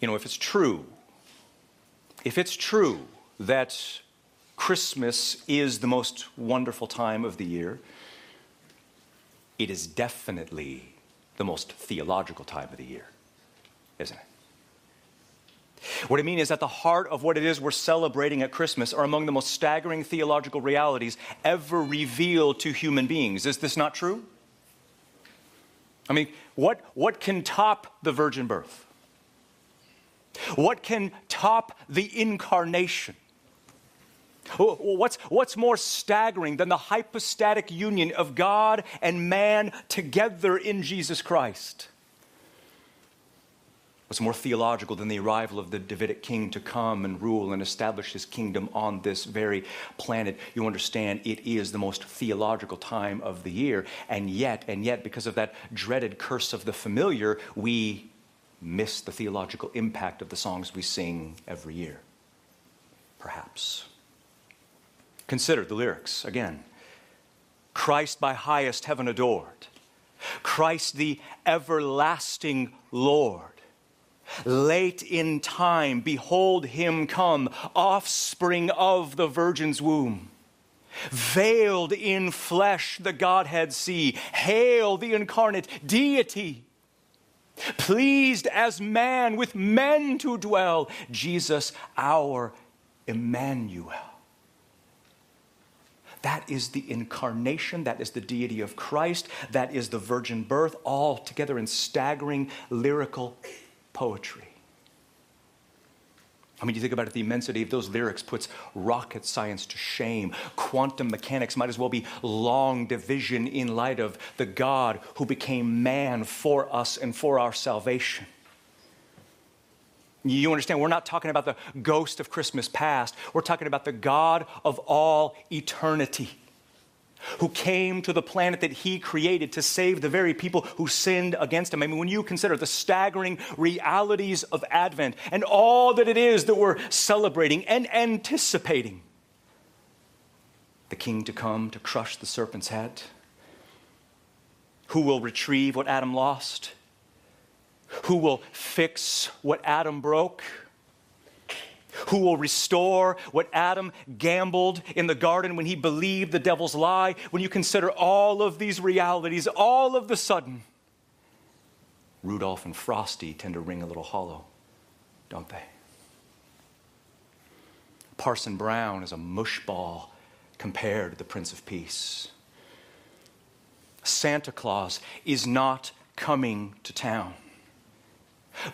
You know, if it's true, if it's true that Christmas is the most wonderful time of the year, it is definitely the most theological time of the year, isn't it? What I mean is, at the heart of what it is we're celebrating at Christmas are among the most staggering theological realities ever revealed to human beings. Is this not true? I mean, what, what can top the virgin birth? What can top the incarnation? What's, what's more staggering than the hypostatic union of God and man together in Jesus Christ? What's more theological than the arrival of the Davidic king to come and rule and establish his kingdom on this very planet? You understand it is the most theological time of the year. And yet, and yet, because of that dreaded curse of the familiar, we miss the theological impact of the songs we sing every year. Perhaps. Consider the lyrics again Christ by highest heaven adored, Christ the everlasting Lord. Late in time, behold him come, offspring of the Virgin's womb. Veiled in flesh, the Godhead see. Hail the incarnate deity. Pleased as man with men to dwell, Jesus our Emmanuel. That is the incarnation. That is the deity of Christ. That is the virgin birth, all together in staggering lyrical poetry. I mean, you think about it, the immensity of those lyrics puts rocket science to shame. Quantum mechanics might as well be long division in light of the God who became man for us and for our salvation. You understand, we're not talking about the ghost of Christmas past, we're talking about the God of all eternity who came to the planet that he created to save the very people who sinned against him. I mean, when you consider the staggering realities of Advent and all that it is that we're celebrating and anticipating, the king to come to crush the serpent's head, who will retrieve what Adam lost, who will fix what Adam broke who will restore what Adam gambled in the garden when he believed the devil's lie. When you consider all of these realities, all of the sudden, Rudolph and Frosty tend to ring a little hollow, don't they? Parson Brown is a mushball compared to the Prince of Peace. Santa Claus is not coming to town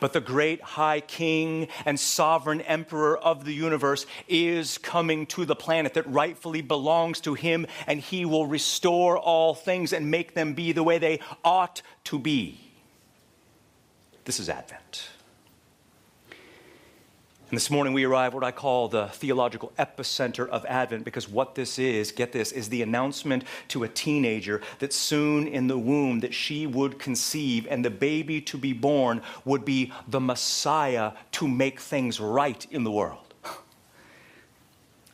but the great high king and sovereign emperor of the universe is coming to the planet that rightfully belongs to him, and he will restore all things and make them be the way they ought to be. This is Advent. And this morning we arrive at what I call the theological epicenter of Advent because what this is, get this, is the announcement to a teenager that soon in the womb that she would conceive and the baby to be born would be the Messiah to make things right in the world.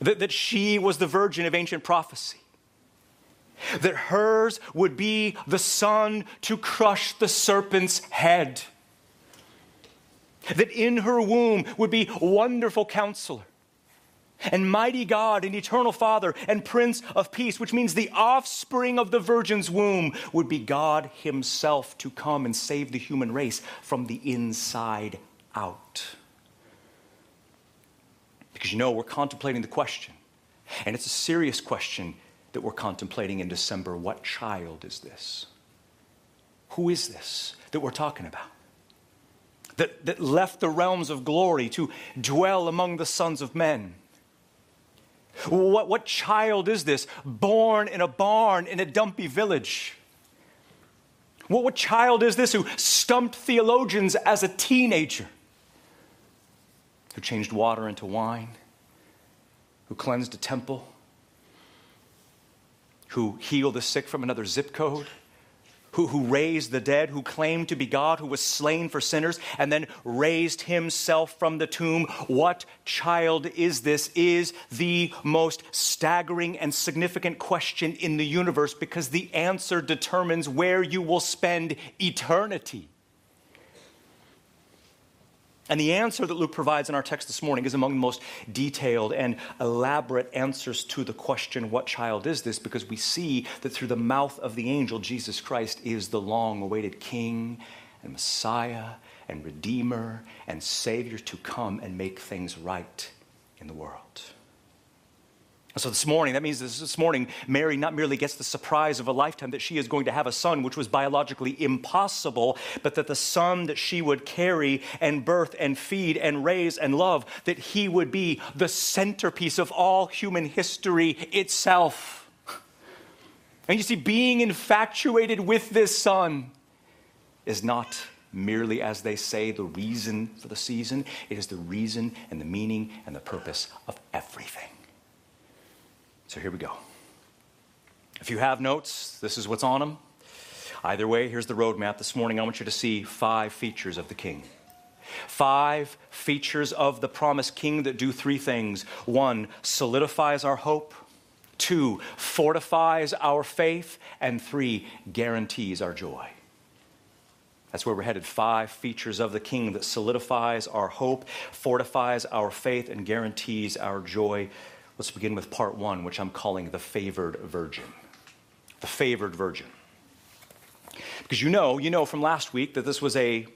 that, that she was the virgin of ancient prophecy. That hers would be the son to crush the serpent's head that in her womb would be wonderful counselor and mighty God and eternal Father and Prince of Peace, which means the offspring of the Virgin's womb would be God Himself to come and save the human race from the inside out. Because you know, we're contemplating the question, and it's a serious question that we're contemplating in December. What child is this? Who is this that we're talking about? That, that left the realms of glory to dwell among the sons of men. What, what child is this, born in a barn in a dumpy village? What, what child is this who stumped theologians as a teenager? Who changed water into wine? Who cleansed a temple? Who healed the sick from another zip code? Who, who raised the dead, who claimed to be God, who was slain for sinners, and then raised himself from the tomb. What child is this? Is the most staggering and significant question in the universe because the answer determines where you will spend eternity. And the answer that Luke provides in our text this morning is among the most detailed and elaborate answers to the question, What child is this? Because we see that through the mouth of the angel, Jesus Christ is the long awaited King and Messiah and Redeemer and Savior to come and make things right in the world. So, this morning, that means this, this morning, Mary not merely gets the surprise of a lifetime that she is going to have a son, which was biologically impossible, but that the son that she would carry and birth and feed and raise and love, that he would be the centerpiece of all human history itself. And you see, being infatuated with this son is not merely, as they say, the reason for the season, it is the reason and the meaning and the purpose of everything. So here we go. If you have notes, this is what's on them. Either way, here's the roadmap. This morning, I want you to see five features of the king. Five features of the promised king that do three things. One, solidifies our hope. Two, fortifies our faith. And three, guarantees our joy. That's where we're headed. Five features of the king that solidifies our hope, fortifies our faith, and guarantees our joy. Let's begin with part one, which I'm calling the favored virgin. The favored virgin. Because you know, you know from last week that this was a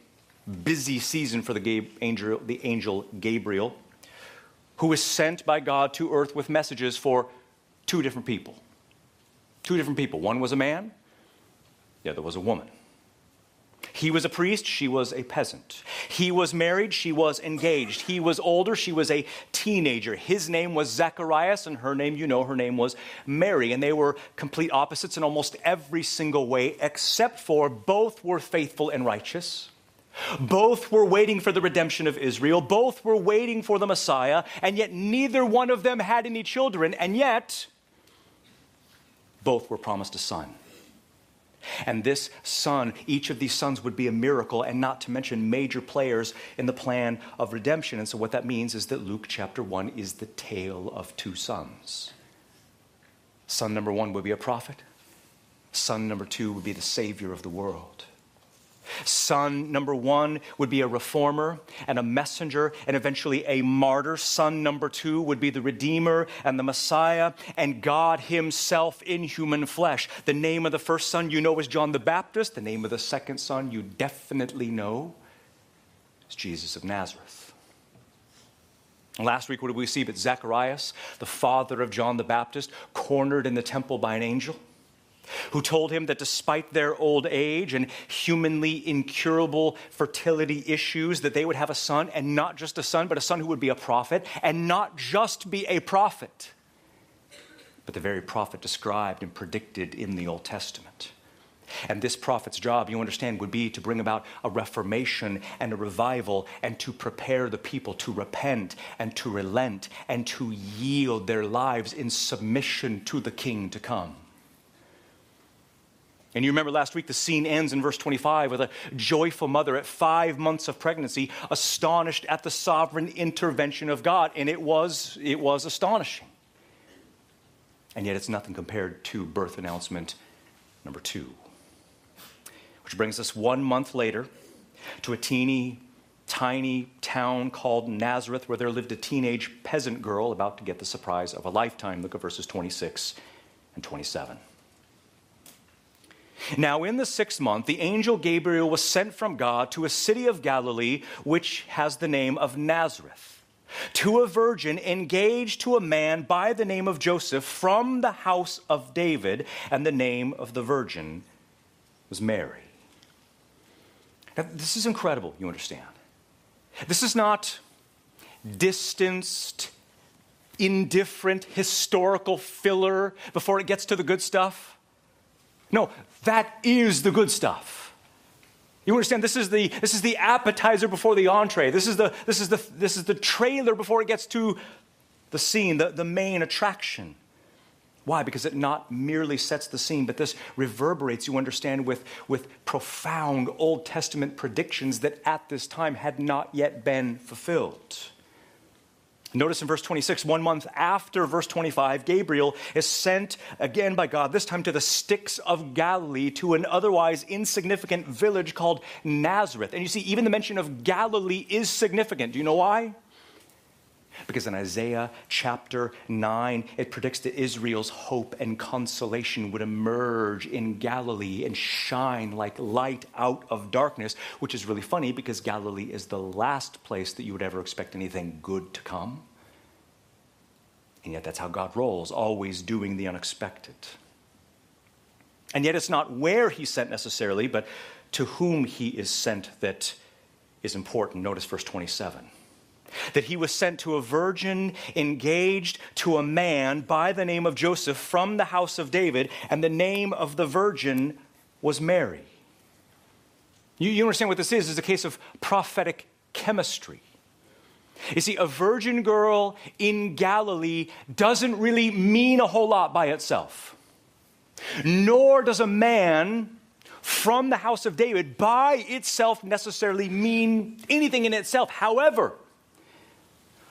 busy season for the angel, the angel Gabriel, who was sent by God to earth with messages for two different people. Two different people. One was a man, the other was a woman. He was a priest, she was a peasant. He was married, she was engaged. He was older, she was a teenager. His name was Zacharias, and her name, you know, her name was Mary. And they were complete opposites in almost every single way, except for both were faithful and righteous. Both were waiting for the redemption of Israel. Both were waiting for the Messiah, and yet neither one of them had any children, and yet both were promised a son. And this son, each of these sons would be a miracle, and not to mention major players in the plan of redemption. And so, what that means is that Luke chapter 1 is the tale of two sons. Son number one would be a prophet, son number two would be the savior of the world. Son number one would be a reformer and a messenger and eventually a martyr. Son number two would be the Redeemer and the Messiah and God Himself in human flesh. The name of the first son you know is John the Baptist. The name of the second son you definitely know is Jesus of Nazareth. Last week, what did we see? But Zacharias, the father of John the Baptist, cornered in the temple by an angel who told him that despite their old age and humanly incurable fertility issues that they would have a son and not just a son but a son who would be a prophet and not just be a prophet but the very prophet described and predicted in the Old Testament. And this prophet's job, you understand, would be to bring about a reformation and a revival and to prepare the people to repent and to relent and to yield their lives in submission to the king to come. And you remember last week, the scene ends in verse 25 with a joyful mother at five months of pregnancy, astonished at the sovereign intervention of God. And it was, it was astonishing. And yet, it's nothing compared to birth announcement number two. Which brings us one month later to a teeny, tiny town called Nazareth, where there lived a teenage peasant girl about to get the surprise of a lifetime. Look at verses 26 and 27. Now, in the sixth month, the angel Gabriel was sent from God to a city of Galilee, which has the name of Nazareth, to a virgin engaged to a man by the name of Joseph from the house of David, and the name of the virgin was Mary. Now, this is incredible, you understand. This is not distanced, indifferent historical filler before it gets to the good stuff. No, that is the good stuff. You understand? This is the, this is the appetizer before the entree. This is the, this is the, this is the trailer before it gets to the scene, the, the main attraction. Why? Because it not merely sets the scene, but this reverberates, you understand, with, with profound Old Testament predictions that at this time had not yet been fulfilled. Notice in verse 26, one month after verse 25, Gabriel is sent again by God, this time to the sticks of Galilee, to an otherwise insignificant village called Nazareth. And you see, even the mention of Galilee is significant. Do you know why? Because in Isaiah chapter 9, it predicts that Israel's hope and consolation would emerge in Galilee and shine like light out of darkness, which is really funny because Galilee is the last place that you would ever expect anything good to come. And yet, that's how God rolls, always doing the unexpected. And yet, it's not where he's sent necessarily, but to whom he is sent that is important. Notice verse 27 that he was sent to a virgin engaged to a man by the name of Joseph from the house of David, and the name of the virgin was Mary. You, you understand what this is? It's a case of prophetic chemistry. You see, a virgin girl in Galilee doesn't really mean a whole lot by itself. Nor does a man from the house of David by itself necessarily mean anything in itself. However,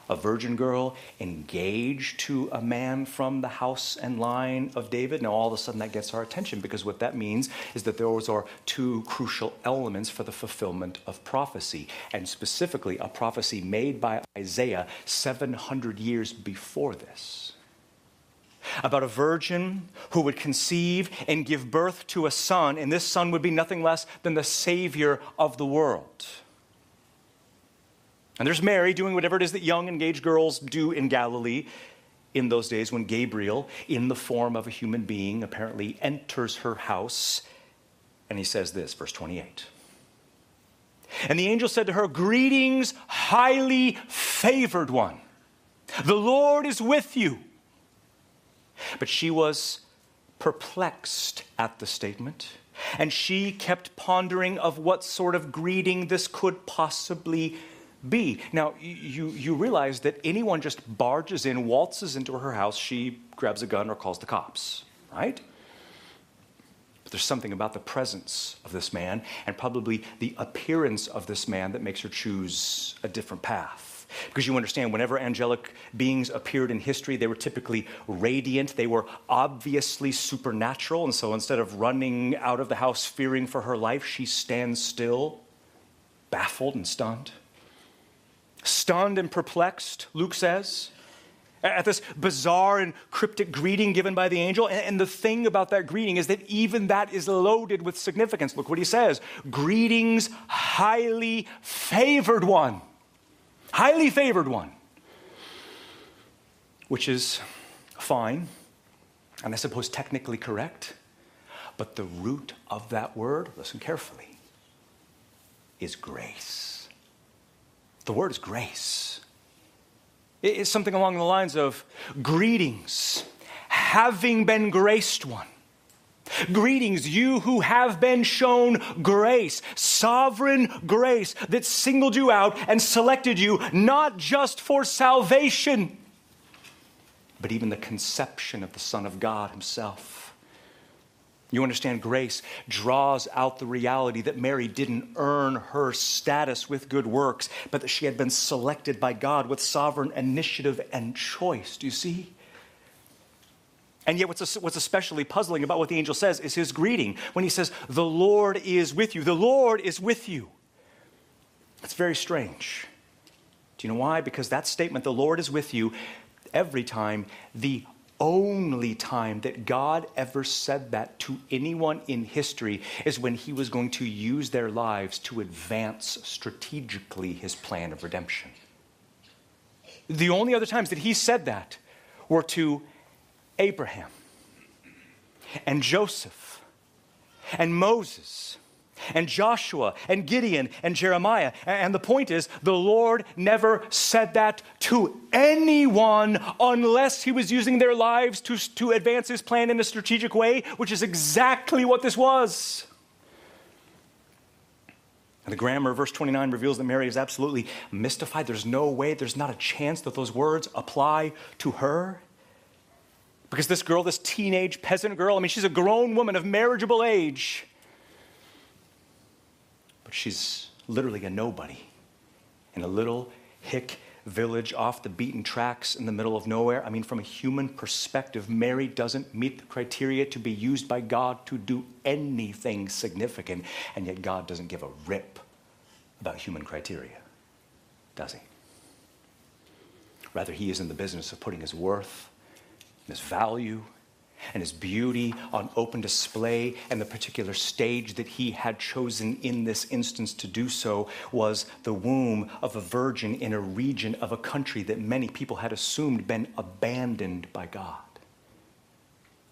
a virgin girl engaged to a man from the house and line of David. Now, all of a sudden, that gets our attention because what that means is that those are two crucial elements for the fulfillment of prophecy, and specifically a prophecy made by Isaiah 700 years before this. About a virgin who would conceive and give birth to a son, and this son would be nothing less than the Savior of the world. And there's Mary doing whatever it is that young engaged girls do in Galilee in those days when Gabriel, in the form of a human being, apparently enters her house. And he says this, verse 28. And the angel said to her, Greetings, highly favored one. The Lord is with you. But she was perplexed at the statement, and she kept pondering of what sort of greeting this could possibly be. Now, you, you realize that anyone just barges in, waltzes into her house, she grabs a gun or calls the cops, right? But there's something about the presence of this man and probably the appearance of this man that makes her choose a different path. Because you understand, whenever angelic beings appeared in history, they were typically radiant. They were obviously supernatural. And so instead of running out of the house fearing for her life, she stands still, baffled and stunned stunned and perplexed, Luke says, at this bizarre and cryptic greeting given by the angel. And, the thing about that greeting is that even that is loaded with significance. Look what he says Greetings, highly favored one. Highly favored one. Which is fine, and I suppose technically correct. But the root of that word, listen carefully, is grace. The word is grace. It's something along the lines of greetings, having been graced one. Greetings, you who have been shown grace, sovereign grace that singled you out and selected you not just for salvation, but even the conception of the Son of God Himself. You understand, grace draws out the reality that Mary didn't earn her status with good works, but that she had been selected by God with sovereign initiative and choice. Do you see? And yet, what's, what's especially puzzling about what the angel says is his greeting when he says, The Lord is with you. The Lord is with you. It's very strange. Do you know why? Because that statement, the Lord is with you, every time the only time that God ever said that to anyone in history is when he was going to use their lives to advance strategically his plan of redemption. The only other times that he said that were to Abraham and Joseph and Moses and Joshua and Gideon and Jeremiah. And the point is, the Lord never said that to anyone unless he was using their lives to, to advance his plan in a strategic way, which is exactly what this was. And the grammar of verse 29 reveals that Mary is absolutely mystified. There's no way, there's not a chance that those words apply to her. Because this girl, this teenage peasant girl, I mean, she's a grown woman of marriageable age. She's literally a nobody in a little hick village off the beaten tracks in the middle of nowhere. I mean, from a human perspective, Mary doesn't meet the criteria to be used by God to do anything significant, and yet God doesn't give a rip about human criteria, does he? Rather, he is in the business of putting his worth, his value, and his beauty on open display, and the particular stage that he had chosen in this instance to do so was the womb of a virgin in a region of a country that many people had assumed been abandoned by God.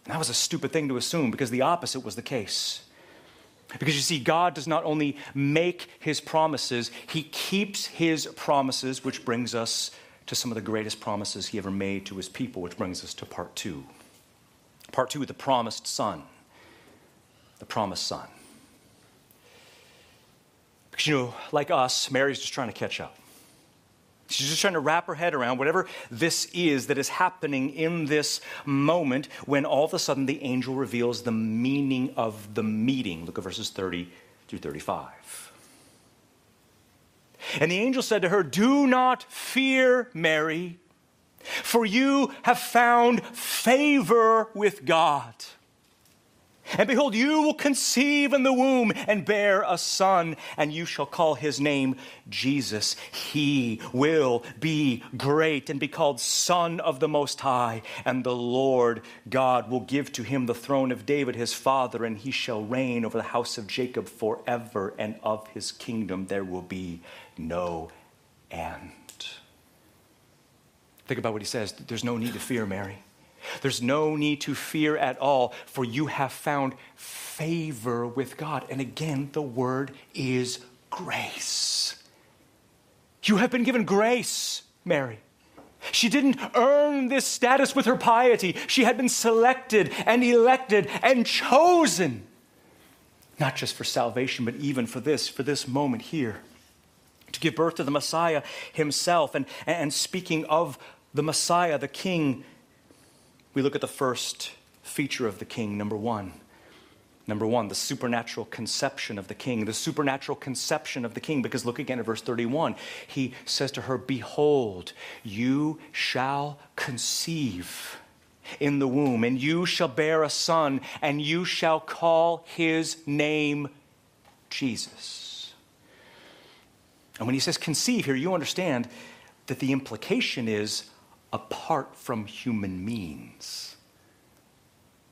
And that was a stupid thing to assume because the opposite was the case. Because you see, God does not only make his promises, he keeps his promises, which brings us to some of the greatest promises he ever made to his people, which brings us to part two. Part two, the promised son. The promised son. Because, you know, like us, Mary's just trying to catch up. She's just trying to wrap her head around whatever this is that is happening in this moment when all of a sudden the angel reveals the meaning of the meeting. Look at verses 30 through 35. And the angel said to her, Do not fear, Mary for you have found favor with God. And behold, you will conceive in the womb and bear a son, and you shall call his name Jesus. He will be great and be called Son of the Most High, and the Lord God will give to him the throne of David his father, and he shall reign over the house of Jacob forever, and of his kingdom there will be no end. Think about what he says. There's no need to fear, Mary. There's no need to fear at all, for you have found favor with God. And again, the word is grace. You have been given grace, Mary. She didn't earn this status with her piety. She had been selected and elected and chosen, not just for salvation, but even for this, for this moment here, to give birth to the Messiah himself. And, and speaking of the Messiah, the King, we look at the first feature of the King, number one. Number one, the supernatural conception of the king, the supernatural conception of the king, because look again at verse 31. He says to her, Behold, you shall conceive in the womb, and you shall bear a son, and you shall call his name Jesus. And when he says conceive here, you understand that the implication is apart from human means.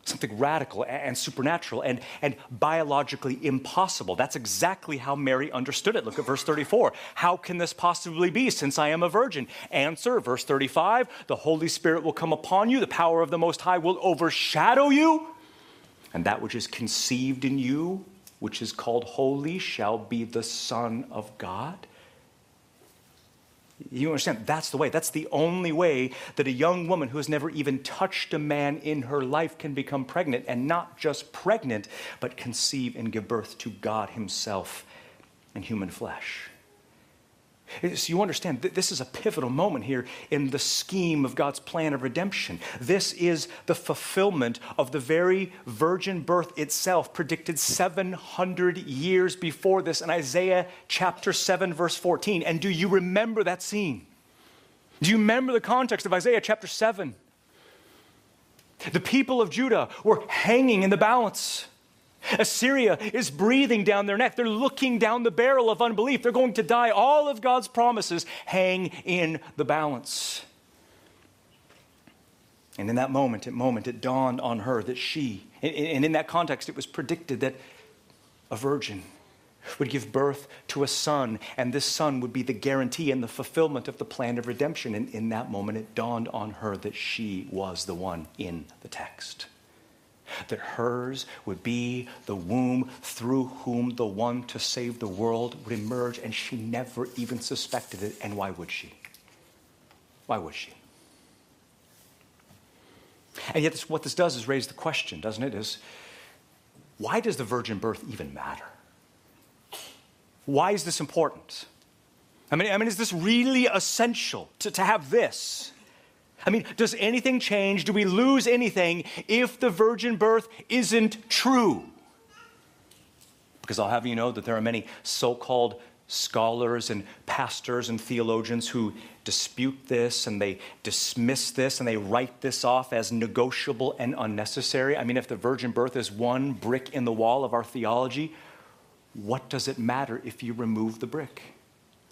Something radical and supernatural and, and biologically impossible. That's exactly how Mary understood it. Look at verse 34. How can this possibly be since I am a virgin? Answer, verse 35 The Holy Spirit will come upon you, the power of the Most High will overshadow you, and that which is conceived in you, which is called holy, shall be the Son of God. You understand? That's the way. That's the only way that a young woman who has never even touched a man in her life can become pregnant, and not just pregnant, but conceive and give birth to God Himself in human flesh. So you understand, this is a pivotal moment here in the scheme of God's plan of redemption. This is the fulfillment of the very virgin birth itself, predicted 700 years before this in Isaiah chapter 7, verse 14. And do you remember that scene? Do you remember the context of Isaiah chapter 7? The people of Judah were hanging in the balance. Assyria is breathing down their neck. They're looking down the barrel of unbelief. They're going to die. All of God's promises hang in the balance. And in that moment, at moment, it dawned on her that she, and in that context, it was predicted that a virgin would give birth to a son, and this son would be the guarantee and the fulfillment of the plan of redemption. And in that moment, it dawned on her that she was the one in the text that hers would be the womb through whom the one to save the world would emerge, and she never even suspected it. And why would she? Why would she? And yet, this, what this does is raise the question, doesn't it? Is why does the virgin birth even matter? Why is this important? I mean, I mean, is this really essential to, to have this? I mean, does anything change? Do we lose anything if the virgin birth isn't true? Because I'll have you know that there are many so called scholars and pastors and theologians who dispute this and they dismiss this and they write this off as negotiable and unnecessary. I mean, if the virgin birth is one brick in the wall of our theology, what does it matter if you remove the brick?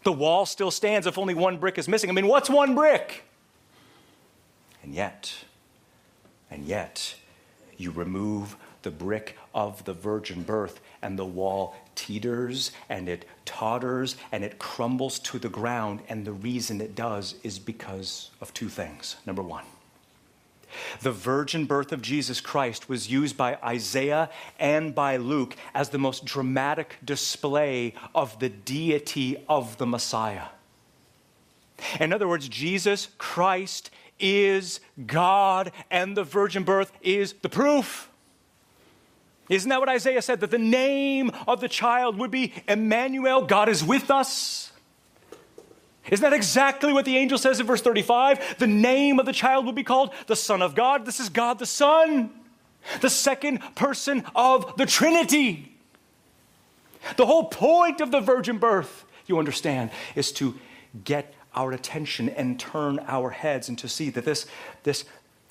The wall still stands if only one brick is missing. I mean, what's one brick? And yet, and yet, you remove the brick of the virgin birth, and the wall teeters and it totters and it crumbles to the ground. And the reason it does is because of two things. Number one, the virgin birth of Jesus Christ was used by Isaiah and by Luke as the most dramatic display of the deity of the Messiah. In other words, Jesus Christ is God, and the virgin birth is the proof. Isn't that what Isaiah said? That the name of the child would be Emmanuel, God is with us. Isn't that exactly what the angel says in verse 35? The name of the child will be called the Son of God. This is God the Son, the second person of the Trinity. The whole point of the virgin birth, you understand, is to get our attention and turn our heads and to see that this, this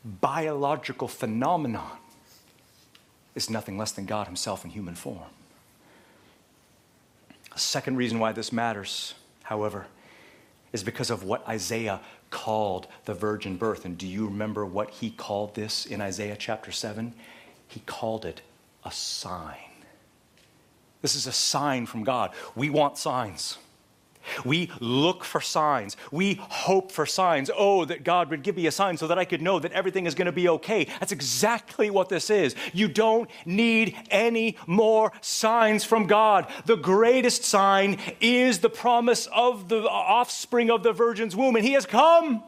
biological phenomenon is nothing less than God Himself in human form. A second reason why this matters, however, is because of what Isaiah called the virgin birth. And do you remember what he called this in Isaiah chapter 7? He called it a sign. This is a sign from God. We want signs. We look for signs. We hope for signs. Oh, that God would give me a sign so that I could know that everything is going to be okay. That's exactly what this is. You don't need any more signs from God. The greatest sign is the promise of the offspring of the virgin's womb, and He has come,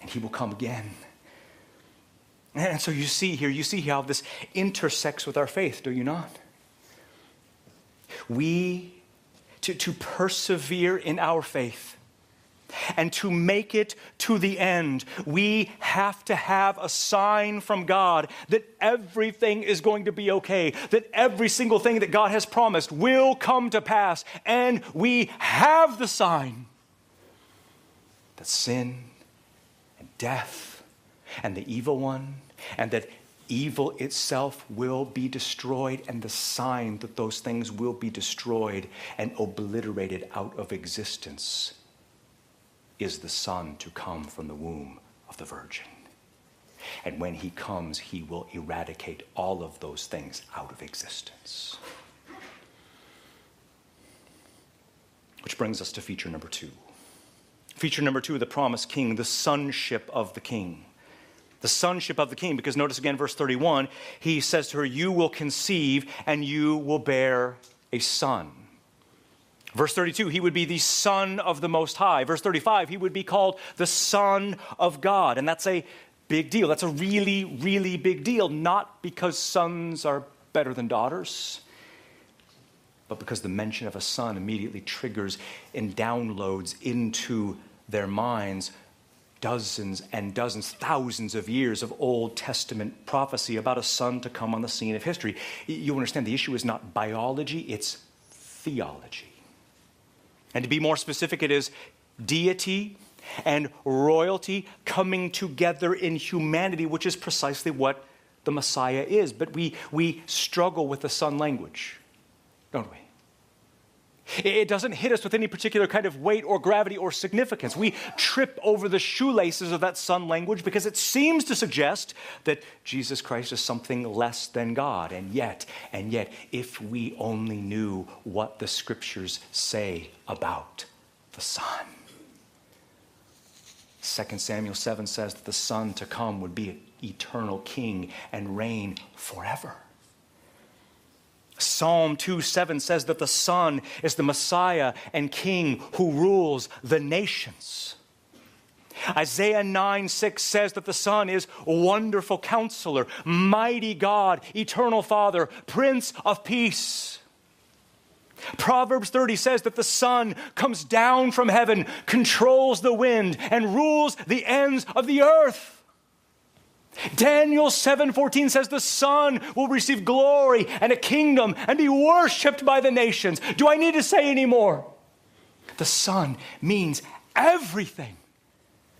and He will come again. And so you see here, you see how this intersects with our faith, do you not? We to, to persevere in our faith and to make it to the end, we have to have a sign from God that everything is going to be okay, that every single thing that God has promised will come to pass. And we have the sign that sin and death and the evil one and that evil itself will be destroyed, and the sign that those things will be destroyed and obliterated out of existence is the Son to come from the womb of the Virgin. And when he comes, he will eradicate all of those things out of existence. Which brings us to feature number two. Feature number two the promised king, the sonship of the king the sonship of the king. Because notice again, verse 31, he says to her, You will conceive and you will bear a son. Verse 32, he would be the Son of the Most High. Verse 35, he would be called the Son of God. And that's a big deal. That's a really, really big deal. Not because sons are better than daughters, but because the mention of a son immediately triggers and downloads into their minds dozens and dozens, thousands of years of Old Testament prophecy about a son to come on the scene of history. You understand the issue is not biology, it's theology. And to be more specific, it is deity and royalty coming together in humanity, which is precisely what the Messiah is. But we, we struggle with the son language, don't we? It doesn't hit us with any particular kind of weight or gravity or significance. We trip over the shoelaces of that son language because it seems to suggest that Jesus Christ is something less than God. And yet, and yet, if we only knew what the scriptures say about the Son. 2 Samuel 7 says that the Son to come would be an eternal king and reign forever. Psalm 2 7 says that the Son is the Messiah and King who rules the nations. Isaiah 9 6 says that the Son is wonderful counselor, mighty God, eternal Father, Prince of Peace. Proverbs 30 says that the Son comes down from heaven, controls the wind, and rules the ends of the earth. Daniel 7:14 says the Son will receive glory and a kingdom and be worshiped by the nations. Do I need to say any more? The Son means everything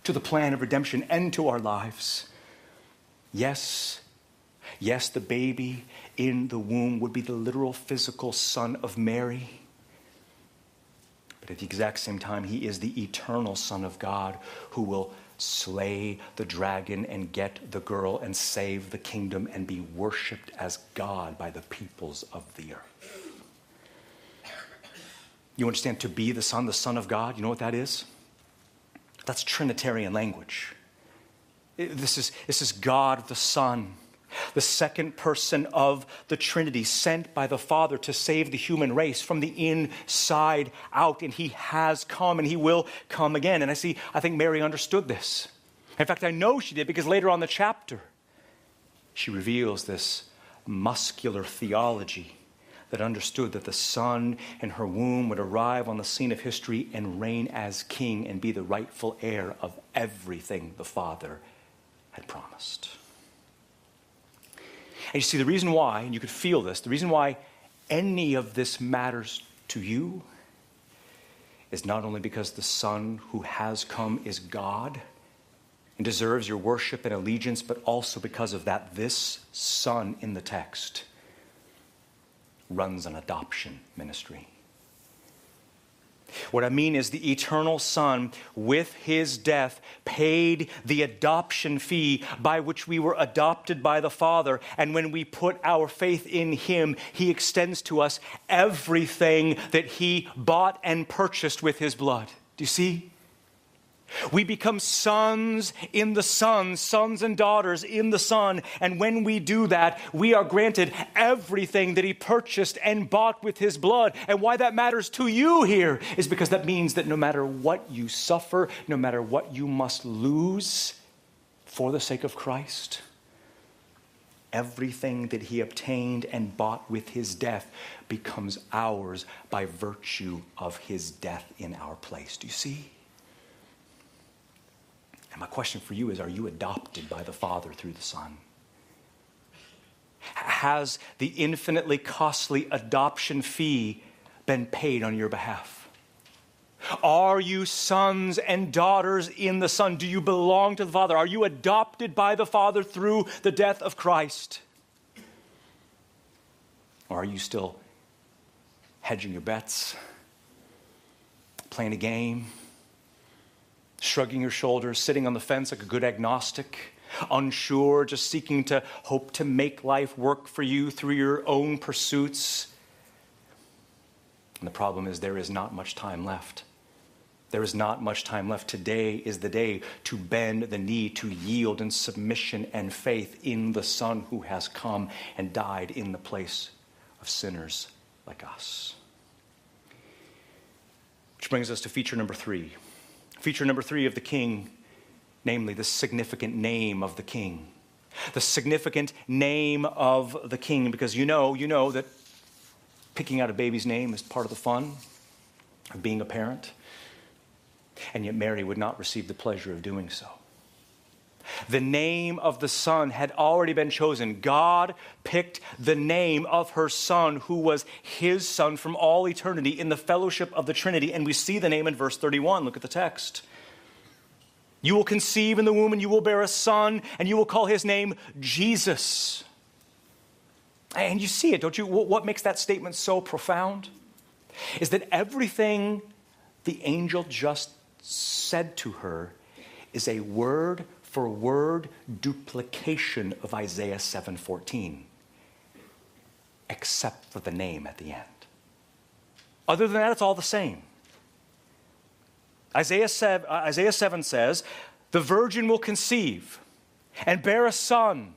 to the plan of redemption and to our lives. Yes, yes, the baby in the womb would be the literal physical son of Mary. But at the exact same time, he is the eternal Son of God who will slay the dragon and get the girl and save the kingdom and be worshiped as God by the peoples of the earth. You understand to be the Son, the Son of God? You know what that is? That's Trinitarian language. This is, this is God the Son the second person of the Trinity, sent by the Father to save the human race from the inside out. And he has come and he will come again. And I see, I think Mary understood this. In fact, I know she did because later on the chapter, she reveals this muscular theology that understood that the Son in her womb would arrive on the scene of history and reign as king and be the rightful heir of everything the Father had promised. And you see, the reason why, and you could feel this, the reason why any of this matters to you is not only because the Son who has come is God and deserves your worship and allegiance, but also because of that, this Son in the text runs an adoption ministry. What I mean is, the eternal Son, with his death, paid the adoption fee by which we were adopted by the Father. And when we put our faith in him, he extends to us everything that he bought and purchased with his blood. Do you see? We become sons in the Son, sons and daughters in the Son. And when we do that, we are granted everything that He purchased and bought with His blood. And why that matters to you here is because that means that no matter what you suffer, no matter what you must lose for the sake of Christ, everything that He obtained and bought with His death becomes ours by virtue of His death in our place. Do you see? And my question for you is Are you adopted by the Father through the Son? Has the infinitely costly adoption fee been paid on your behalf? Are you sons and daughters in the Son? Do you belong to the Father? Are you adopted by the Father through the death of Christ? Or are you still hedging your bets, playing a game? Shrugging your shoulders, sitting on the fence like a good agnostic, unsure, just seeking to hope to make life work for you through your own pursuits. And the problem is, there is not much time left. There is not much time left. Today is the day to bend the knee, to yield in submission and faith in the Son who has come and died in the place of sinners like us. Which brings us to feature number three Feature number three of the king, namely the significant name of the king. The significant name of the king, because you know, you know that picking out a baby's name is part of the fun of being a parent. And yet Mary would not receive the pleasure of doing so. The name of the Son had already been chosen. God picked the name of her Son, who was his Son from all eternity in the fellowship of the Trinity. And we see the name in verse 31. Look at the text. You will conceive in the womb, and you will bear a son, and you will call his name Jesus. And you see it, don't you? What makes that statement so profound is that everything the angel just said to her is a word for word duplication of Isaiah 7:14 except for the name at the end. Other than that it's all the same. Isaiah 7, uh, Isaiah 7 says, "The virgin will conceive and bear a son."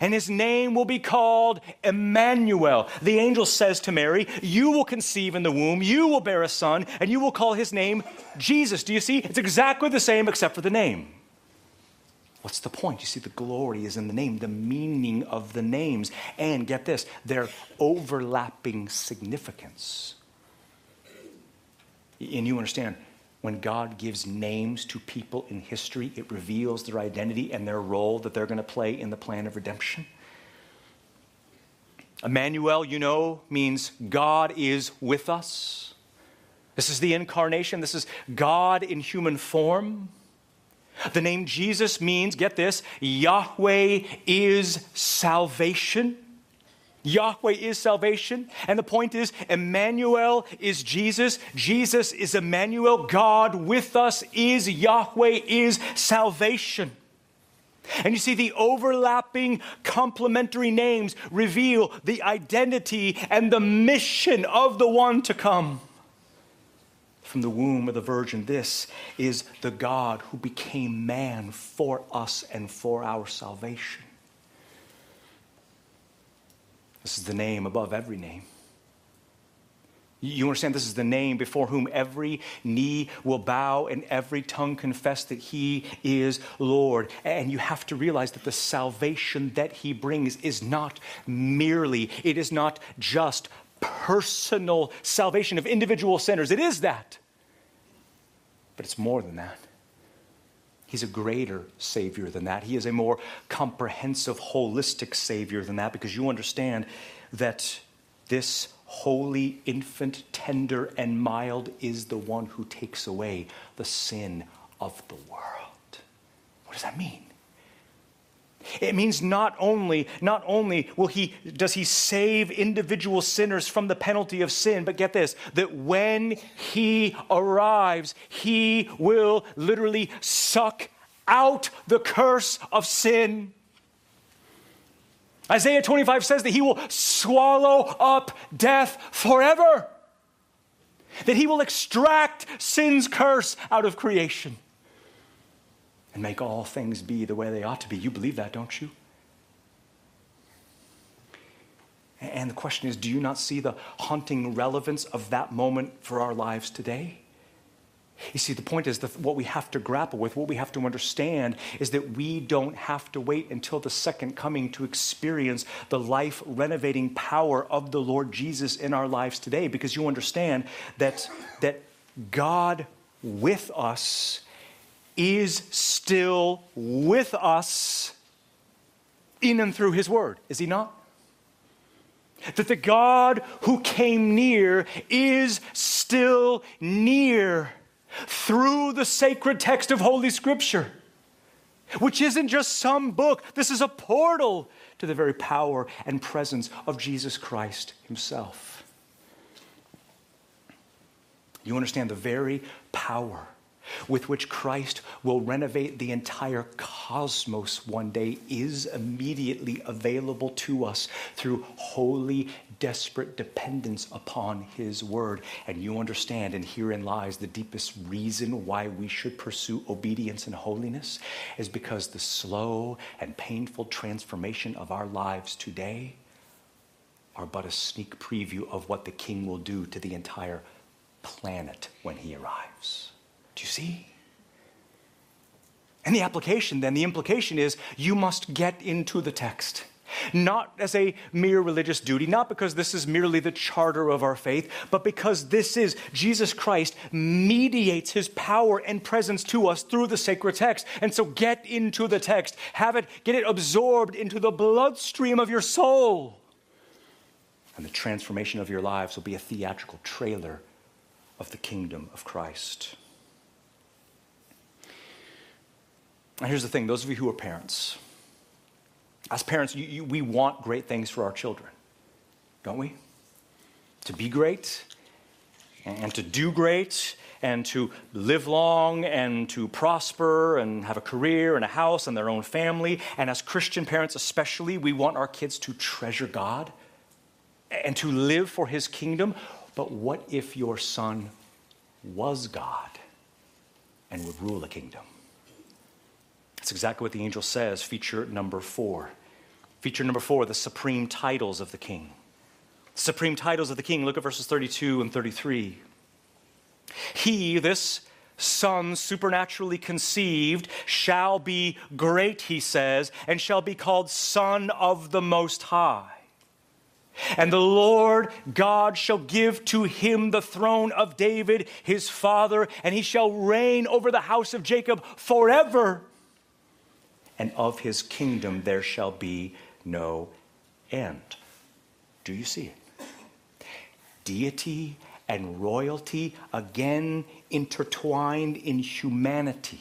and his name will be called Emmanuel. The angel says to Mary, You will conceive in the womb, you will bear a son, and you will call his name Jesus. Do you see? It's exactly the same except for the name. What's the point? You see, the glory is in the name, the meaning of the names. And get this, their overlapping significance. And you understand, when God gives names to people in history, it reveals their identity and their role that they're going to play in the plan of redemption. Emmanuel, you know, means God is with us. This is the incarnation. This is God in human form. The name Jesus means, get this, Yahweh is salvation. Yahweh is salvation. And the point is, Emmanuel is Jesus. Jesus is Emmanuel. God with us is Yahweh is salvation. And you see, the overlapping complementary names reveal the identity and the mission of the one to come. From the womb of the Virgin, this is the God who became man for us and for our salvation. This is the name above every name. You understand this is the name before whom every knee will bow and every tongue confess that he is Lord. And you have to realize that the salvation that he brings is not merely, it is not just personal salvation of individual sinners. It is that. But it's more than that. He's a greater Savior than that. He is a more comprehensive, holistic Savior than that because you understand that this holy infant, tender and mild, is the one who takes away the sin of the world. What does that mean? It means not only, not only will he, does he save individual sinners from the penalty of sin, but get this, that when he arrives, he will literally suck out the curse of sin. Isaiah 25 says that he will swallow up death forever, that he will extract sin's curse out of creation and make all things be the way they ought to be. You believe that, don't you? And the question is do you not see the haunting relevance of that moment for our lives today? You see, the point is that what we have to grapple with, what we have to understand, is that we don't have to wait until the second coming to experience the life renovating power of the Lord Jesus in our lives today, because you understand that, that God with us is still with us in and through His Word, is He not? That the God who came near is still near through the sacred text of Holy Scripture, which isn't just some book, this is a portal to the very power and presence of Jesus Christ Himself. You understand the very power with which Christ will renovate the entire cosmos one day is immediately available to us through holy, desperate dependence upon His Word. And you understand, and herein lies the deepest reason why we should pursue obedience and holiness, is because the slow and painful transformation of our lives today are but a sneak preview of what the King will do to the entire planet when He arrives. Do you see? And the application, then, the implication is you must get into the text. Not as a mere religious duty, not because this is merely the charter of our faith, but because this is Jesus Christ mediates his power and presence to us through the sacred text. And so get into the text, have it, get it absorbed into the bloodstream of your soul. And the transformation of your lives will be a theatrical trailer of the kingdom of Christ. And here's the thing those of you who are parents, as parents, you, you, we want great things for our children, don't we? To be great and to do great and to live long and to prosper and have a career and a house and their own family. And as Christian parents, especially, we want our kids to treasure God and to live for His kingdom. But what if your son was God and would rule a kingdom? That's exactly what the angel says, feature number four. Feature number four, the supreme titles of the king. The supreme titles of the king, look at verses 32 and 33. He, this son supernaturally conceived, shall be great, he says, and shall be called Son of the Most High. And the Lord God shall give to him the throne of David, his father, and he shall reign over the house of Jacob forever. And of his kingdom there shall be no end. Do you see it? Deity and royalty again intertwined in humanity.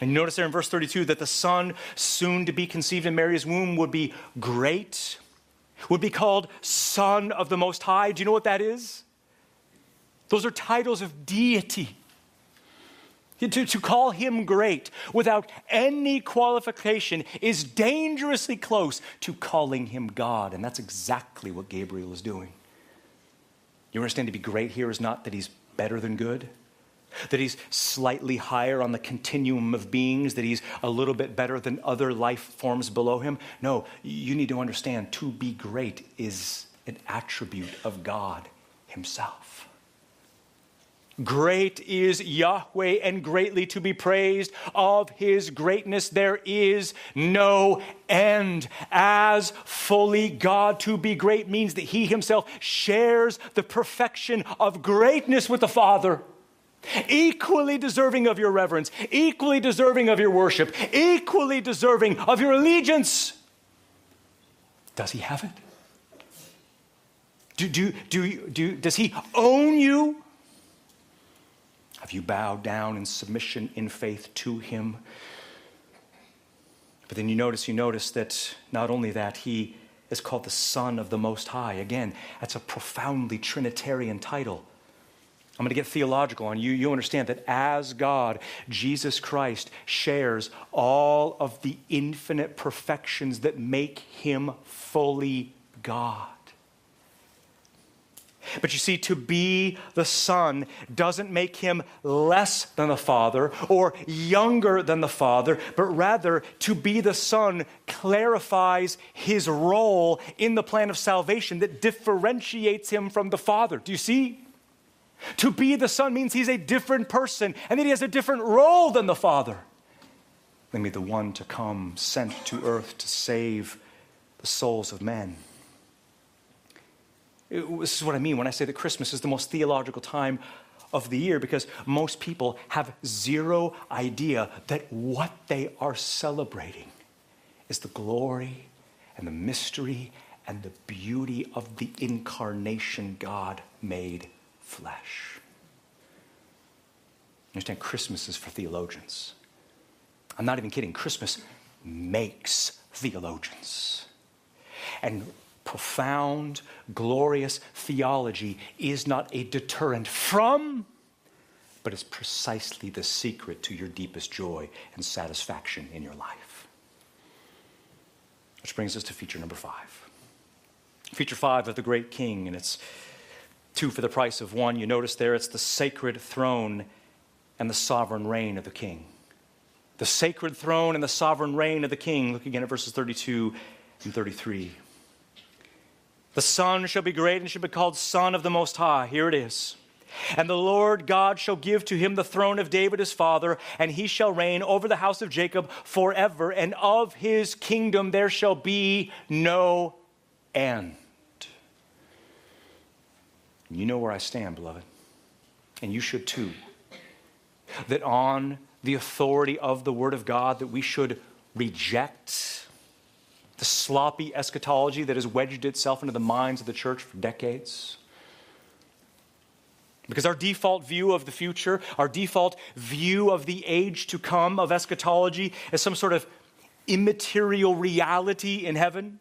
And notice there in verse 32 that the son soon to be conceived in Mary's womb would be great, would be called Son of the Most High. Do you know what that is? Those are titles of deity. To, to call him great without any qualification is dangerously close to calling him God. And that's exactly what Gabriel is doing. You understand to be great here is not that he's better than good, that he's slightly higher on the continuum of beings, that he's a little bit better than other life forms below him. No, you need to understand to be great is an attribute of God himself. Great is Yahweh and greatly to be praised. Of his greatness there is no end. As fully God to be great means that he himself shares the perfection of greatness with the Father equally deserving of your reverence, equally deserving of your worship, equally deserving of your allegiance. Does he have it? Do, do, do, do, does he own you? You bow down in submission in faith to him? But then you notice, you notice that not only that, he is called the Son of the Most High. Again, that's a profoundly Trinitarian title. I'm going to get theological on you. You understand that as God, Jesus Christ shares all of the infinite perfections that make him fully God. But you see, to be the Son doesn't make him less than the Father or younger than the Father, but rather to be the Son clarifies his role in the plan of salvation that differentiates him from the Father. Do you see? To be the Son means he's a different person and that he has a different role than the Father. Namely, the one to come sent to earth to save the souls of men. This is what I mean when I say that Christmas is the most theological time of the year because most people have zero idea that what they are celebrating is the glory and the mystery and the beauty of the incarnation God made flesh. Understand, Christmas is for theologians. I'm not even kidding. Christmas makes theologians. And profound, glorious theology is not a deterrent from, but is precisely the secret to your deepest joy and satisfaction in your life. Which brings us to feature number five. Feature five of the great king, and it's two for the price of one. You notice there it's the sacred throne and the sovereign reign of the king. The sacred throne and the sovereign reign of the king. Look again at verses 32 and 33. The Son shall be great and shall be called Son of the Most High. Here it is. And the Lord God shall give to him the throne of David his father, and he shall reign over the house of Jacob forever, and of his kingdom there shall be no end. You know where I stand, beloved. And you should too. That on the authority of the Word of God, that we should reject the sloppy eschatology that has wedged itself into the minds of the church for decades. Because our default view of the future, our default view of the age to come of eschatology is some sort of immaterial reality in heaven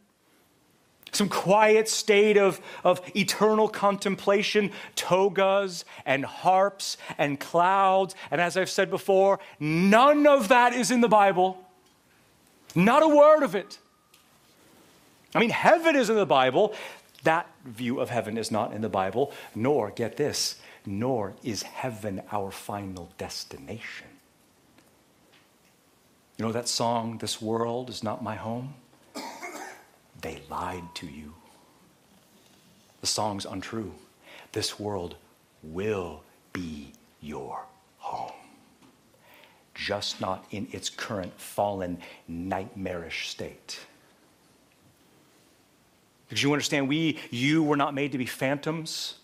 some quiet state of, of eternal contemplation, togas and harps and clouds. And as I've said before, none of that is in the Bible. Not a word of it. I mean, heaven is in the Bible. That view of heaven is not in the Bible, nor, get this, nor is heaven our final destination. You know that song, This World is Not My Home? They lied to you. The song's untrue. This world will be your home. Just not in its current fallen, nightmarish state. Because you understand, we, you were not made to be phantoms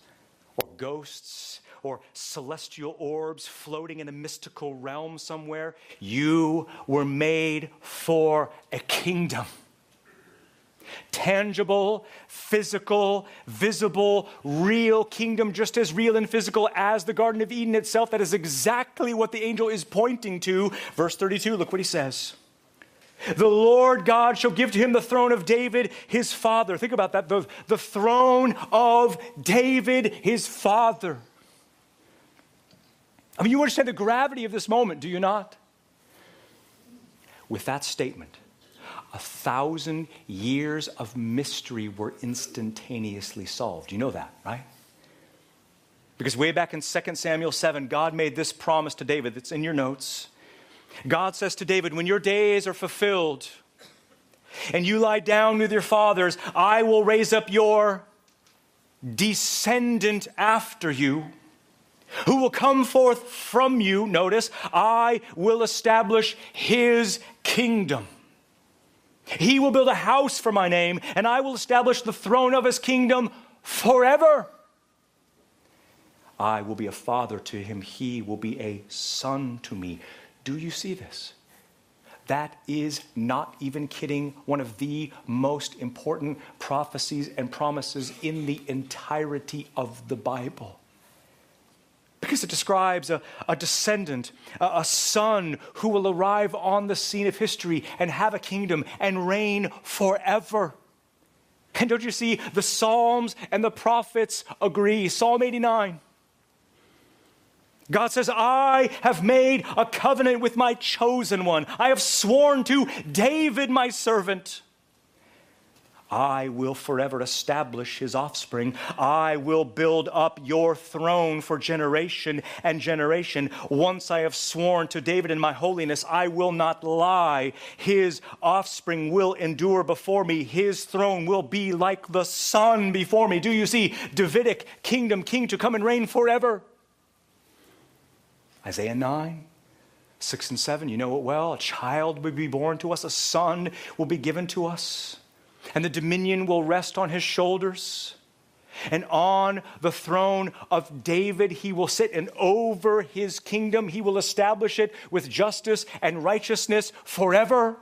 or ghosts or celestial orbs floating in a mystical realm somewhere. You were made for a kingdom. Tangible, physical, visible, real kingdom, just as real and physical as the Garden of Eden itself. That is exactly what the angel is pointing to. Verse 32, look what he says. The Lord God shall give to him the throne of David, his father. Think about that. The, the throne of David, his father. I mean, you understand the gravity of this moment, do you not? With that statement, a thousand years of mystery were instantaneously solved. You know that, right? Because way back in 2 Samuel 7, God made this promise to David. that's in your notes. God says to David, When your days are fulfilled and you lie down with your fathers, I will raise up your descendant after you who will come forth from you. Notice, I will establish his kingdom. He will build a house for my name, and I will establish the throne of his kingdom forever. I will be a father to him, he will be a son to me. Do you see this? That is not even kidding, one of the most important prophecies and promises in the entirety of the Bible. Because it describes a, a descendant, a, a son who will arrive on the scene of history and have a kingdom and reign forever. And don't you see, the Psalms and the prophets agree. Psalm 89 God says, I have made a covenant with my chosen one. I have sworn to David, my servant. I will forever establish his offspring. I will build up your throne for generation and generation. Once I have sworn to David in my holiness, I will not lie. His offspring will endure before me. His throne will be like the sun before me. Do you see? Davidic kingdom, king to come and reign forever. Isaiah 9, 6 and 7, you know it well. A child will be born to us, a son will be given to us, and the dominion will rest on his shoulders. And on the throne of David he will sit, and over his kingdom he will establish it with justice and righteousness forever.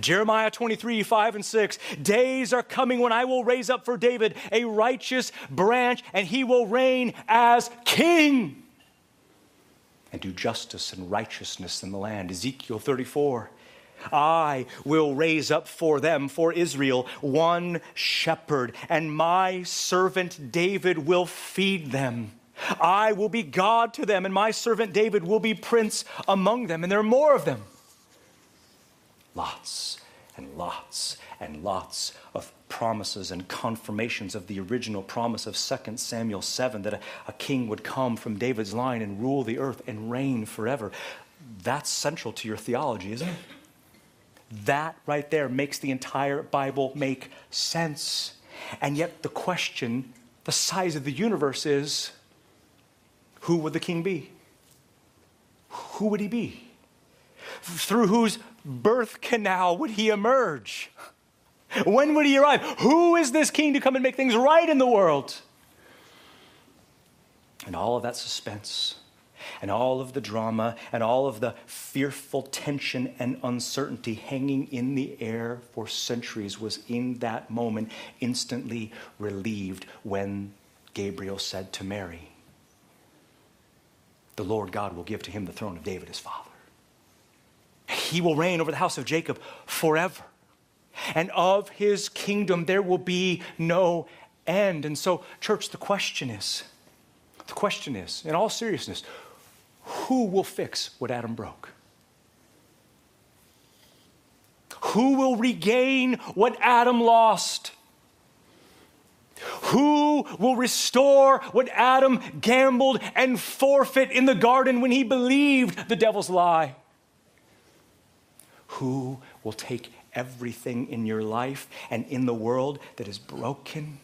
Jeremiah 23, 5 and 6. Days are coming when I will raise up for David a righteous branch, and he will reign as king and do justice and righteousness in the land. Ezekiel 34. I will raise up for them, for Israel, one shepherd, and my servant David will feed them. I will be God to them, and my servant David will be prince among them, and there are more of them lots and lots and lots of promises and confirmations of the original promise of 2 Samuel 7 that a, a, king would come from David's line and rule the earth and reign forever. That's central to your theology, isn't it? That right there makes the entire Bible make sense. And yet, the question, the size of the universe is who would the king be? Who would he be? Through whose birth canal would he emerge? When would he arrive? Who is this king to come and make things right in the world? And all of that suspense, and all of the drama, and all of the fearful tension and uncertainty hanging in the air for centuries was in that moment instantly relieved when Gabriel said to Mary, The Lord God will give to him the throne of David his father. He will reign over the house of Jacob forever. And of his kingdom there will be no end. And so, church, the question is the question is, in all seriousness, who will fix what Adam broke? Who will regain what Adam lost? Who will restore what Adam gambled and forfeit in the garden when he believed the devil's lie? Who will take everything in your life and in the world that is broken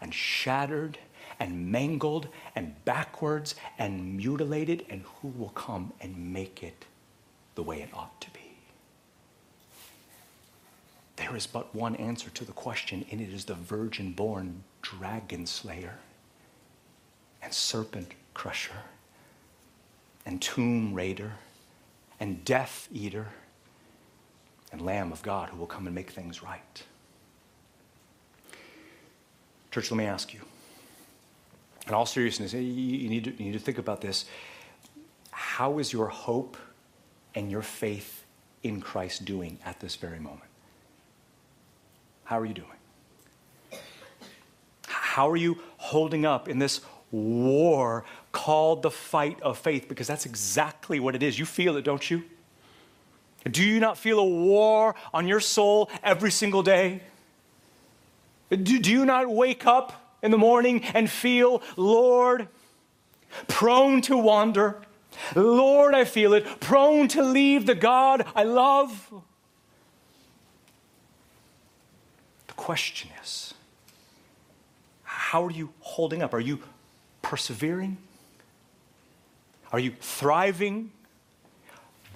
and shattered and mangled and backwards and mutilated, and who will come and make it the way it ought to be? there is but one answer to the question, and it is the virgin born dragon slayer and serpent crusher and tomb raider and death eater and lamb of God who will come and make things right. Church, let me ask you. In all seriousness, you, need to, you need to think about this. How is your hope and your faith in Christ doing at this very moment? How are you doing? How are you holding up in this war called the fight of faith? Because that's exactly what it is. You feel it, don't you? Do you not feel a war on your soul every single day? Do, do you not wake up in the morning and feel, Lord, prone to wander? Lord, I feel it, prone to leave the God I love? The question is how are you holding up? Are you persevering? Are you thriving?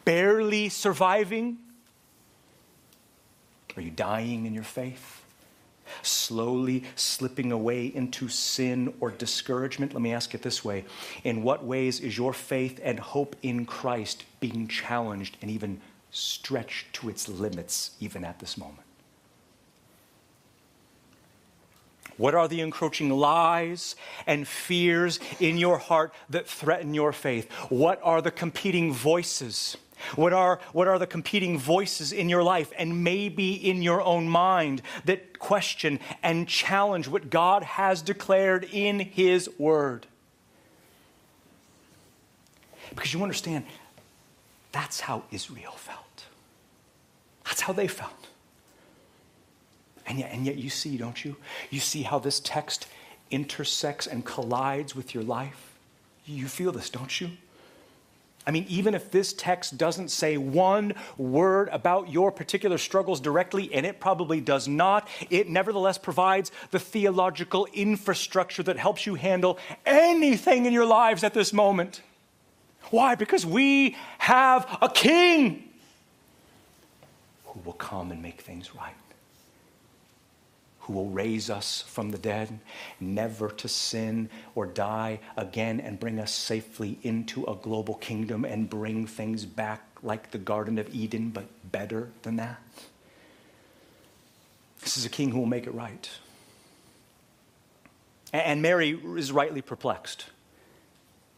Barely surviving? Are you dying in your faith? Slowly slipping away into sin or discouragement? Let me ask it this way In what ways is your faith and hope in Christ being challenged and even stretched to its limits, even at this moment? What are the encroaching lies and fears in your heart that threaten your faith? What are the competing voices? What are, what are the competing voices in your life and maybe in your own mind that question and challenge what God has declared in His Word? Because you understand, that's how Israel felt. That's how they felt. And yet, and yet you see, don't you? You see how this text intersects and collides with your life? You feel this, don't you? I mean, even if this text doesn't say one word about your particular struggles directly, and it probably does not, it nevertheless provides the theological infrastructure that helps you handle anything in your lives at this moment. Why? Because we have a king who will come and make things right who will raise us from the dead, never to sin or die again, and bring us safely into a global kingdom and bring things back like the Garden of Eden, but better than that. This is a king who will make it right. And Mary is rightly perplexed.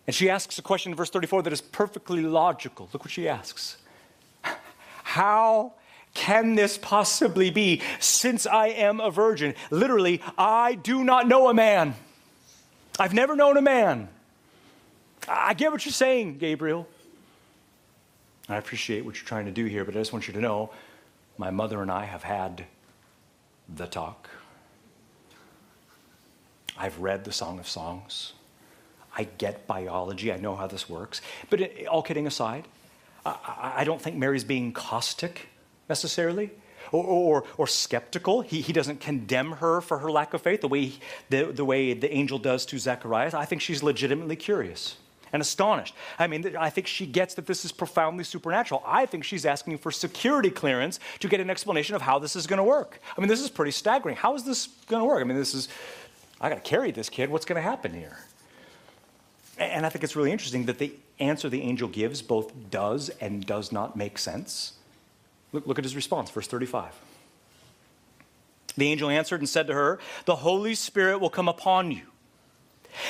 And she asks a question in verse 34 that is perfectly logical. Look what she asks How can this possibly be since I am a virgin? Literally, I do not know a man. I've never known a man. I get what you're saying, Gabriel. I appreciate what you're trying to do here, but I just want you to know my mother and I have had the talk. I've read the Song of Songs. I get biology. I know how this works. But it, all kidding aside, I, I don't think Mary's being caustic necessarily or, or, or, skeptical. He, he doesn't condemn her for her lack of faith the way, the, the way the angel does to Zacharias. I think she's legitimately curious and astonished. I mean, I think she gets that this is profoundly supernatural. I think she's asking for security clearance to get an explanation of how this is going to work. I mean, this is pretty staggering. How is this going to work? I mean, this is, I got to carry this kid. What's going to happen here? And I think it's really interesting that the answer the angel gives both does and does not make sense. Look, look at his response, verse 35. The angel answered and said to her, The Holy Spirit will come upon you,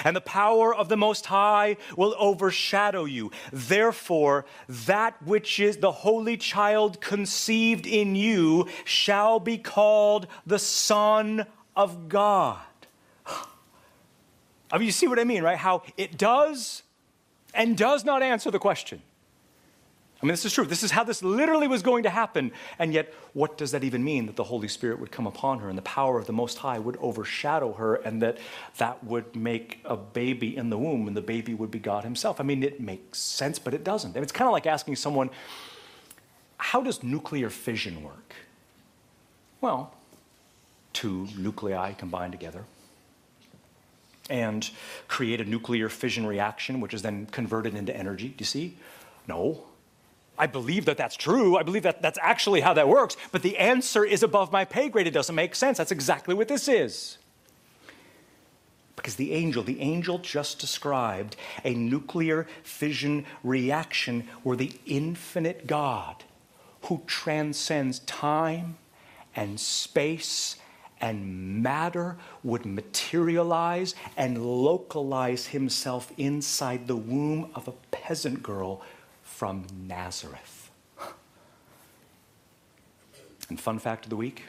and the power of the Most High will overshadow you. Therefore, that which is the Holy Child conceived in you shall be called the Son of God. I mean, you see what I mean, right? How it does and does not answer the question. I mean, this is true. This is how this literally was going to happen. And yet, what does that even mean that the Holy Spirit would come upon her and the power of the Most High would overshadow her and that that would make a baby in the womb and the baby would be God Himself? I mean, it makes sense, but it doesn't. it's kind of like asking someone, how does nuclear fission work? Well, two nuclei combine together and create a nuclear fission reaction, which is then converted into energy. Do you see? No. I believe that that's true. I believe that that's actually how that works. But the answer is above my pay grade. It doesn't make sense. That's exactly what this is. Because the angel, the angel just described a nuclear fission reaction where the infinite God, who transcends time and space and matter, would materialize and localize himself inside the womb of a peasant girl from Nazareth. And fun fact of the week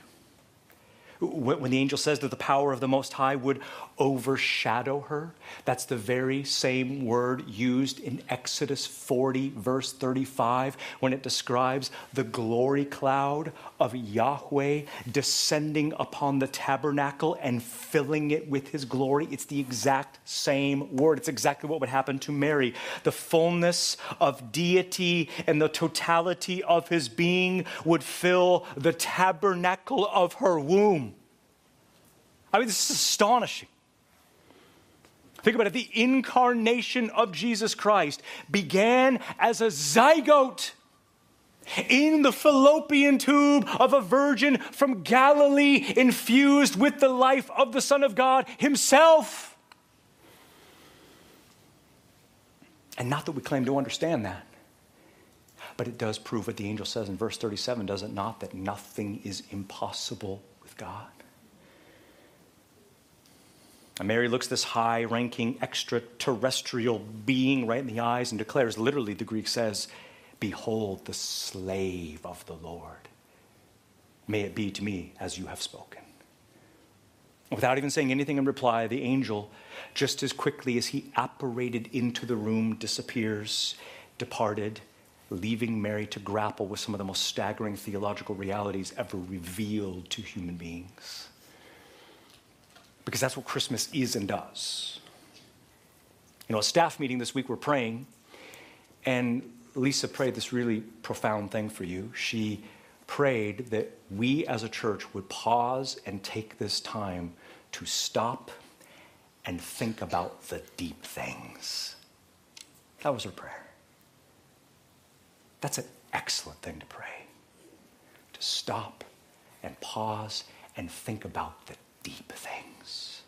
when the angel says that the power of the Most High would overshadow her, that's the very same word used in Exodus 40, verse 35, when it describes the glory cloud of Yahweh descending upon the tabernacle and filling it with his glory. It's the exact same word. It's exactly what would happen to Mary. The fullness of deity and the totality of his being would fill the tabernacle of her womb. I mean, this is astonishing. Think about it. The incarnation of Jesus Christ began as a zygote in the fallopian tube of a virgin from Galilee, infused with the life of the Son of God Himself. And not that we claim to understand that, but it does prove what the angel says in verse 37, does it not? That nothing is impossible with God. Mary looks this high ranking extraterrestrial being right in the eyes and declares, literally, the Greek says, Behold the slave of the Lord. May it be to me as you have spoken. Without even saying anything in reply, the angel, just as quickly as he apparated into the room, disappears, departed, leaving Mary to grapple with some of the most staggering theological realities ever revealed to human beings because that's what Christmas is and does. You know, a staff meeting this week, we're praying, and Lisa prayed this really profound thing for you. She prayed that we as a church would pause and take this time to stop and think about the deep things. That was her prayer. That's an excellent thing to pray. To stop and pause and think about the deep things.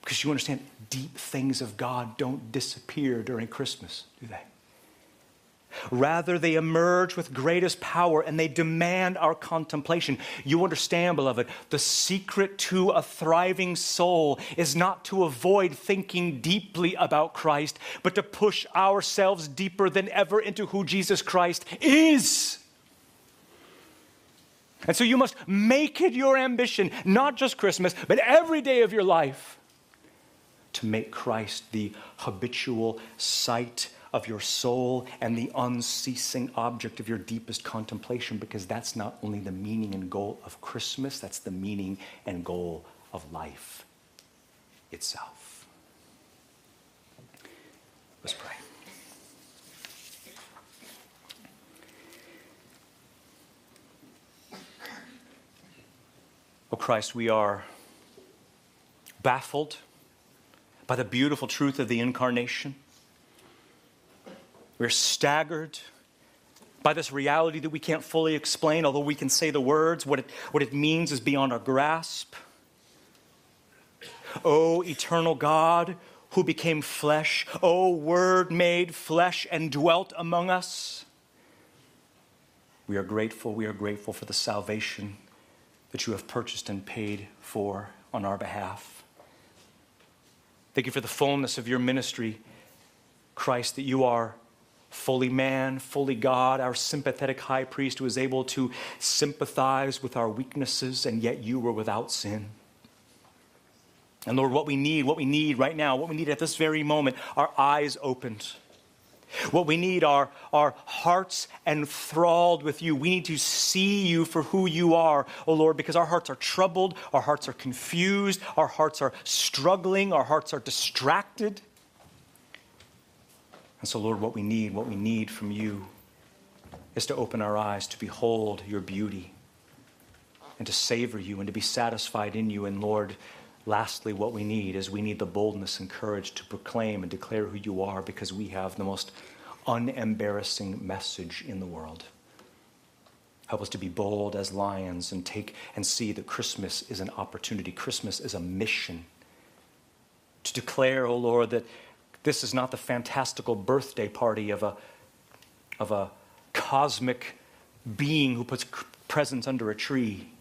Because you understand, deep things of God don't disappear during Christmas, do they? Rather, they emerge with greatest power and they demand our contemplation. You understand, beloved, the secret to a thriving soul is not to avoid thinking deeply about Christ, but to push ourselves deeper than ever into who Jesus Christ is. And so you must make it your ambition, not just Christmas, but every day of your life, to make Christ the habitual sight of your soul and the unceasing object of your deepest contemplation, because that's not only the meaning and goal of Christmas, that's the meaning and goal of life itself. Let's pray. Oh Christ, we are baffled by the beautiful truth of the incarnation. We're staggered by this reality that we can't fully explain, although we can say the words. What it, what it means is beyond our grasp. O oh, eternal God, who became flesh, O oh, Word made flesh and dwelt among us. We are grateful. We are grateful for the salvation that you have purchased and paid for on our behalf. Thank you for the fullness of your ministry, Christ, that you are fully man, fully God, our sympathetic high priest who is able to sympathize with our weaknesses, and yet you were without sin. And Lord, what we need, what we need right now, what we need at this very moment, our eyes opened what we need are our hearts enthralled with you. We need to see you for who you are, oh Lord, because our hearts are troubled, our hearts are confused, our hearts are struggling, our hearts are distracted. And so, Lord, what we need, what we need from you is to open our eyes to behold your beauty and to savor you and to be satisfied in you. And, Lord, Lastly, what we need is we need the boldness and courage to proclaim and declare who you are because we have the most unembarrassing message in the world. Help us to be bold as lions and take and see that Christmas is an opportunity. Christmas is a mission. To declare, O oh Lord, that this is not the fantastical birthday party of a, of a cosmic being who puts presents under a tree,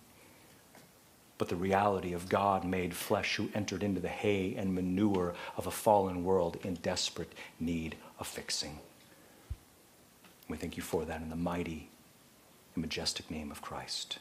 but the reality of God made flesh who entered into the hay and manure of a fallen world in desperate need of fixing. We thank you for that in the mighty and majestic name of Christ.